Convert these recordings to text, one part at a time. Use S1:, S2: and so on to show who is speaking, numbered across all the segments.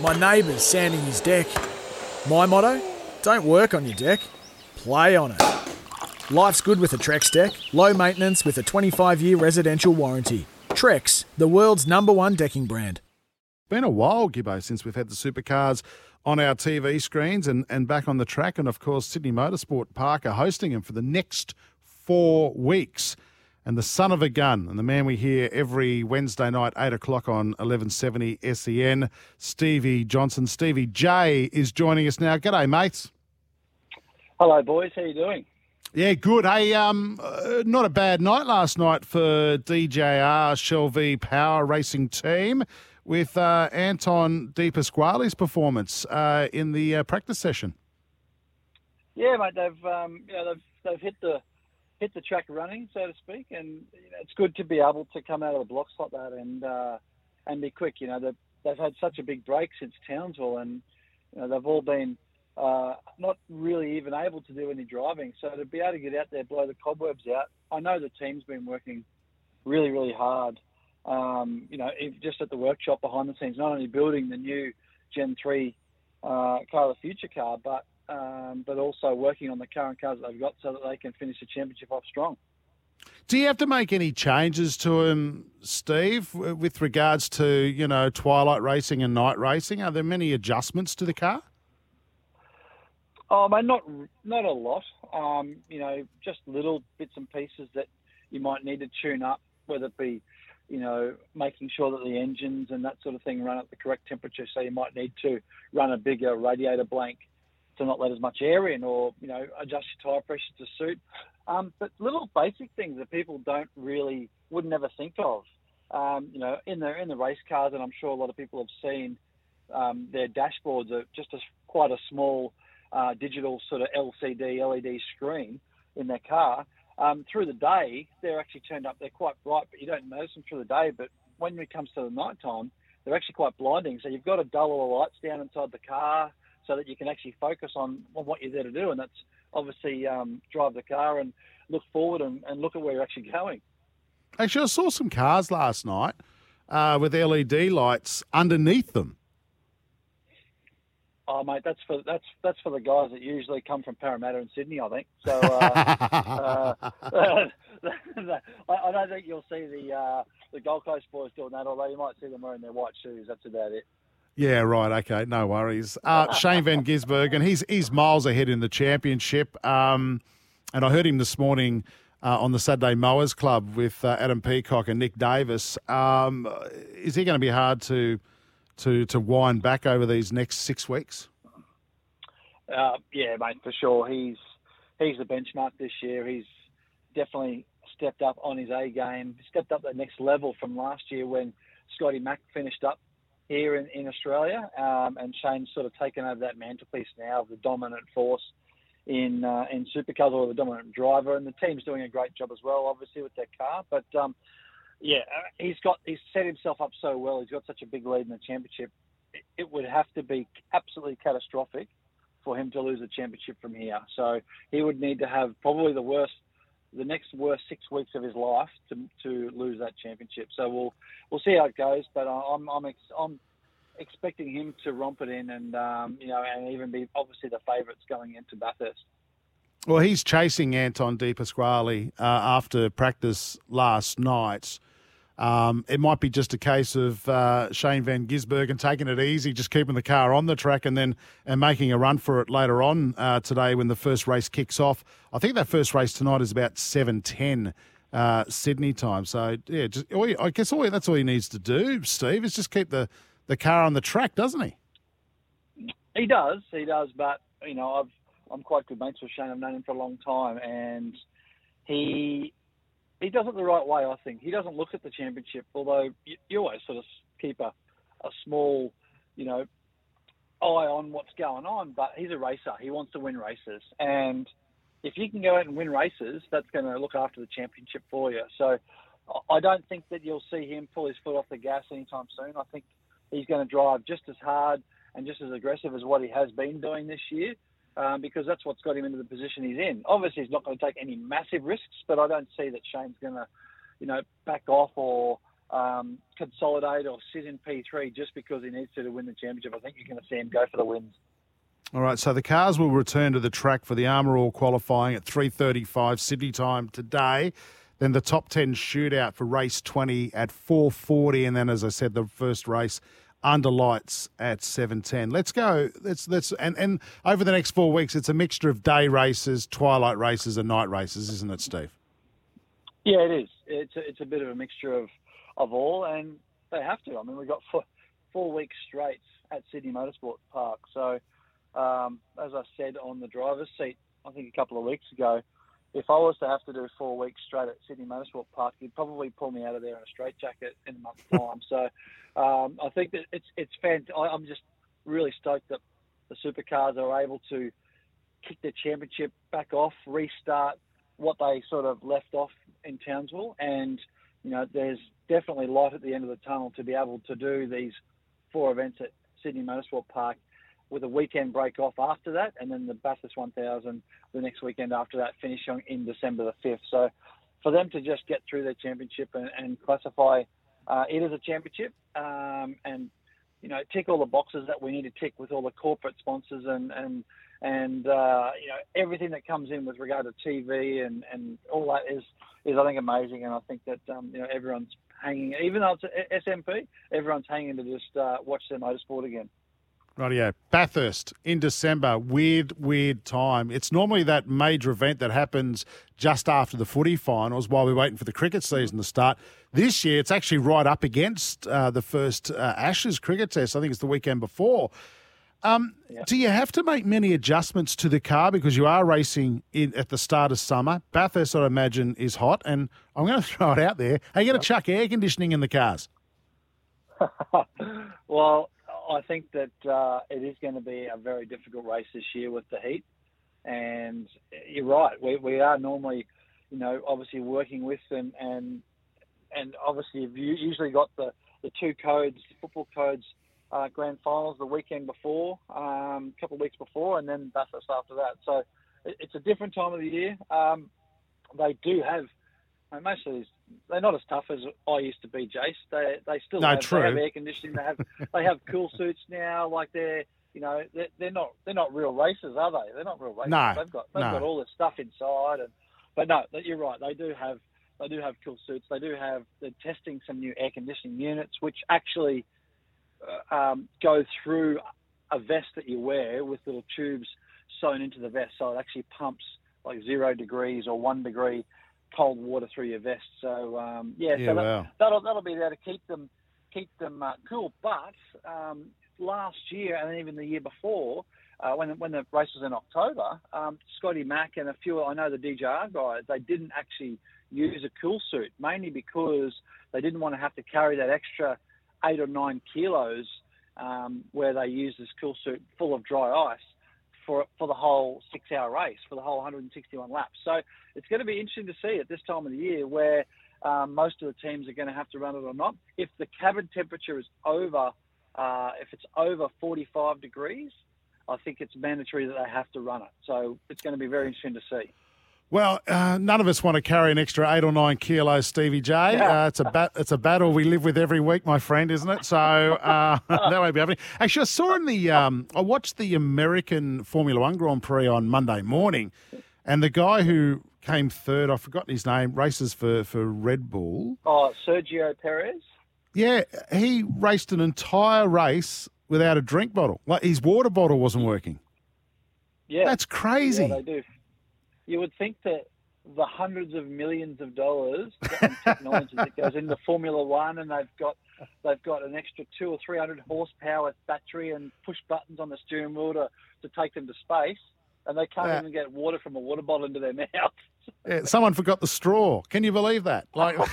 S1: My neighbour's sanding his deck. My motto? Don't work on your deck, play on it. Life's good with a Trex deck, low maintenance with a 25 year residential warranty. Trex, the world's number one decking brand.
S2: Been a while, Gibbo, since we've had the supercars on our TV screens and, and back on the track. And of course, Sydney Motorsport Park are hosting them for the next four weeks. And the son of a gun, and the man we hear every Wednesday night, 8 o'clock on 1170 SEN, Stevie Johnson. Stevie J is joining us now. G'day, mates.
S3: Hello, boys. How you doing?
S2: Yeah, good. Hey, um, uh, not a bad night last night for DJR Shell V-Power Racing Team with uh, Anton De Pasquale's performance uh, in the uh, practice session.
S3: Yeah, mate. They've um, you know they've they've hit the hit the track running, so to speak, and you know, it's good to be able to come out of the blocks like that and uh, and be quick. You know, they've, they've had such a big break since Townsville, and you know, they've all been uh, not really even able to do any driving. So to be able to get out there, blow the cobwebs out, I know the team's been working really, really hard. Um, you know, just at the workshop behind the scenes, not only building the new Gen 3 uh, car of the future car, but um, but also working on the current cars that they've got so that they can finish the championship off strong.
S2: Do you have to make any changes to him, Steve, with regards to you know twilight racing and night racing? Are there many adjustments to the car?
S3: Oh, mate, not not a lot. Um, you know, just little bits and pieces that you might need to tune up, whether it be, you know, making sure that the engines and that sort of thing run at the correct temperature. So you might need to run a bigger radiator blank to not let as much air in, or you know, adjust your tire pressure to suit. Um, but little basic things that people don't really would never think of. Um, you know, in the in the race cars, and I'm sure a lot of people have seen um, their dashboards are just a, quite a small uh, digital sort of LCD LED screen in their car. Um, through the day, they're actually turned up. They're quite bright, but you don't notice them through the day. But when it comes to the night time, they're actually quite blinding. So you've got to dull all the lights down inside the car so that you can actually focus on, on what you're there to do, and that's obviously um, drive the car and look forward and, and, look at where you're actually going.
S2: Actually, I saw some cars last night uh, with LED lights underneath them.
S3: Oh, mate, that's for that's that's for the guys that usually come from Parramatta and Sydney, I think. So uh, uh, I, don't think you'll see the uh, the Gold Coast boys doing that. Although you might see them wearing their white shoes. That's about it.
S2: Yeah, right. Okay, no worries. Uh, Shane Van Gisbergen, he's he's miles ahead in the championship. Um, and I heard him this morning uh, on the Saturday Mowers Club with uh, Adam Peacock and Nick Davis. Um, is he going to be hard to? to to wind back over these next six weeks?
S3: Uh, yeah, mate, for sure. He's he's the benchmark this year. He's definitely stepped up on his A game, stepped up the next level from last year when Scotty Mack finished up here in, in Australia, um, and Shane's sort of taken over that mantelpiece now of the dominant force in uh, in supercars or the dominant driver, and the team's doing a great job as well, obviously with their car. But um, yeah, uh, he's got he's set himself up so well. He's got such a big lead in the championship. It would have to be absolutely catastrophic for him to lose the championship from here. So he would need to have probably the worst, the next worst six weeks of his life to to lose that championship. So we'll we'll see how it goes. But I'm I'm ex, I'm expecting him to romp it in and um, you know and even be obviously the favourites going into Bathurst.
S2: Well, he's chasing Anton De Pasquale uh, after practice last night. Um, it might be just a case of uh, Shane Van Gisbergen taking it easy, just keeping the car on the track, and then and making a run for it later on uh, today when the first race kicks off. I think that first race tonight is about seven ten uh, Sydney time. So yeah, just, I guess all, that's all he needs to do, Steve, is just keep the, the car on the track, doesn't he?
S3: He does, he does. But you know, I've I'm quite good mates with Shane. I've known him for a long time, and he he does it the right way, I think. He doesn't look at the championship, although you, you always sort of keep a, a small, you know, eye on what's going on, but he's a racer. He wants to win races, and if you can go out and win races, that's going to look after the championship for you. So I don't think that you'll see him pull his foot off the gas anytime soon. I think he's going to drive just as hard and just as aggressive as what he has been doing this year. Um, because that's what's got him into the position he's in. Obviously, he's not going to take any massive risks, but I don't see that Shane's going to, you know, back off or um, consolidate or sit in P3 just because he needs to to win the championship. I think you're going to see him go for the wins.
S2: All right, so the cars will return to the track for the Armor All qualifying at 3.35 Sydney time today. Then the top 10 shootout for race 20 at 4.40. And then, as I said, the first race under lights at 7.10. Let's go. Let's, let's, and, and over the next four weeks, it's a mixture of day races, twilight races, and night races, isn't it, Steve?
S3: Yeah, it is. It's a, it's a bit of a mixture of, of all, and they have to. I mean, we've got four, four weeks straight at Sydney Motorsport Park. So, um, as I said on the driver's seat, I think a couple of weeks ago, if I was to have to do four weeks straight at Sydney Motorsport Park, you'd probably pull me out of there in a straitjacket in a month's time. so um, I think that it's it's fantastic. I'm just really stoked that the supercars are able to kick the championship back off, restart what they sort of left off in Townsville, and you know there's definitely light at the end of the tunnel to be able to do these four events at Sydney Motorsport Park with a weekend break off after that, and then the Bathurst 1000 the next weekend after that, finishing in December the 5th. So for them to just get through their championship and, and classify uh, it as a championship um, and you know tick all the boxes that we need to tick with all the corporate sponsors and and and uh, you know everything that comes in with regard to TV and, and all that is is I think amazing, and I think that um, you know everyone's hanging, even though it's SMP, everyone's hanging to just uh, watch their motorsport again.
S2: Rightio. Bathurst in December, weird, weird time. It's normally that major event that happens just after the footy finals while we're waiting for the cricket season to start. This year, it's actually right up against uh, the first uh, Ashes cricket test. I think it's the weekend before. Um, yeah. Do you have to make many adjustments to the car because you are racing in at the start of summer? Bathurst, I imagine, is hot, and I'm going to throw it out there. Are you going to chuck air conditioning in the cars?
S3: well, I think that uh, it is going to be a very difficult race this year with the heat. And you're right. We, we are normally, you know, obviously working with them, and and obviously you've usually got the, the two codes, football codes, uh, grand finals the weekend before, um, a couple of weeks before, and then Bathurst after that. So it, it's a different time of the year. Um, they do have most of these they're not as tough as I used to be, Jace. They they still
S2: no,
S3: have,
S2: true.
S3: They have air conditioning. They have they have cool suits now. Like they're you know they're, they're not they're not real racers, are they? They're not real racers.
S2: No,
S3: they've got they've
S2: no.
S3: got all this stuff inside. And but no, you're right. They do have they do have cool suits. They do have they're testing some new air conditioning units, which actually uh, um, go through a vest that you wear with little tubes sewn into the vest, so it actually pumps like zero degrees or one degree cold water through your vest. So um, yeah,
S2: yeah
S3: so
S2: wow.
S3: that, that'll that'll be there to keep them keep them uh, cool. But um, last year and even the year before, uh, when when the race was in October, um, Scotty Mack and a few I know the DJR guys they didn't actually use a cool suit mainly because they didn't want to have to carry that extra eight or nine kilos um, where they used this cool suit full of dry ice for for the whole six hour race for the whole 161 laps. So it's going to be interesting to see at this time of the year where um, most of the teams are going to have to run it or not. If the cabin temperature is over, uh, if it's over 45 degrees, I think it's mandatory that they have to run it. So it's going to be very interesting to see.
S2: Well, uh, none of us want to carry an extra eight or nine kilos, Stevie J.
S3: Yeah.
S2: Uh, it's a bat- it's a battle we live with every week, my friend, isn't it? So uh, that won't be happening. Actually, I saw in the um, I watched the American Formula One Grand Prix on Monday morning, and the guy who came third, I've forgotten his name, races for for Red Bull.
S3: Oh, Sergio Perez.
S2: Yeah, he raced an entire race without a drink bottle. Like his water bottle wasn't working.
S3: Yeah,
S2: That's crazy.
S3: Yeah, they do. You would think that the hundreds of millions of dollars and technology that goes into Formula One, and they've got they've got an extra two or three hundred horsepower battery and push buttons on the steering wheel to, to take them to space, and they can't
S2: Yeah.
S3: even get water from a water bottle into their mouth.
S2: Yeah, someone forgot the straw. Can you believe that? Like,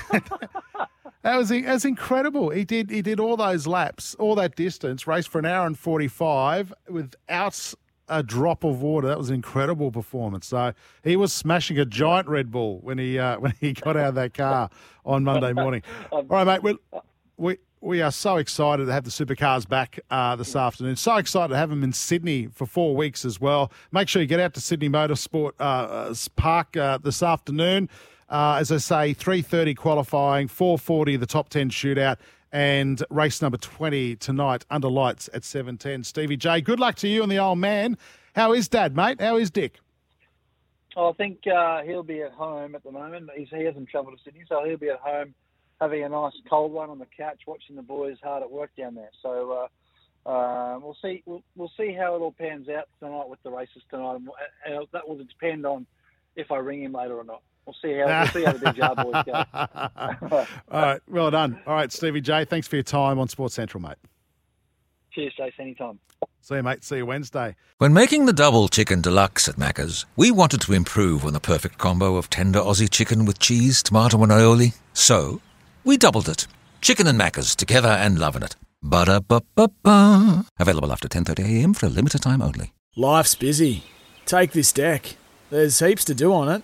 S2: That was that was incredible. He did he did all those laps, all that distance, raced for an hour and forty five without a drop of water. That was an incredible performance. So he was smashing a giant Red Bull when he uh, when he got out of that car on Monday morning. All right, mate. We we we are so excited to have the supercars back uh, this afternoon. So excited to have them in Sydney for four weeks as well. Make sure you get out to Sydney Motorsport uh, Park uh, this afternoon. Uh, as I say, 3.30 qualifying, 4.40 the top 10 shootout, and race number 20 tonight under lights at 7.10. Stevie J, good luck to you and the old man. How is Dad, mate? How is Dick?
S3: Oh, I think uh, he'll be at home at the moment. He's, he hasn't travelled to Sydney, so he'll be at home having a nice cold one on the couch, watching the boys hard at work down there. So uh, uh, we'll see. We'll, we'll see how it all pans out tonight with the races tonight, and that will depend on if I ring him later or not. We'll see how we'll see how the big jar boys
S2: go. All right, well done. All right, Stevie J, thanks for your time on Sports Central, mate.
S3: Cheers, Jace. Anytime.
S2: See you, mate. See you Wednesday.
S4: When making the double chicken deluxe at Macca's, we wanted to improve on the perfect combo of tender Aussie chicken with cheese, tomato, and aioli. So we doubled it. Chicken and Macca's together and loving it. Ba-da-ba-ba-ba. Available after 10.30am for a limited time only.
S1: Life's busy. Take this deck. There's heaps to do on it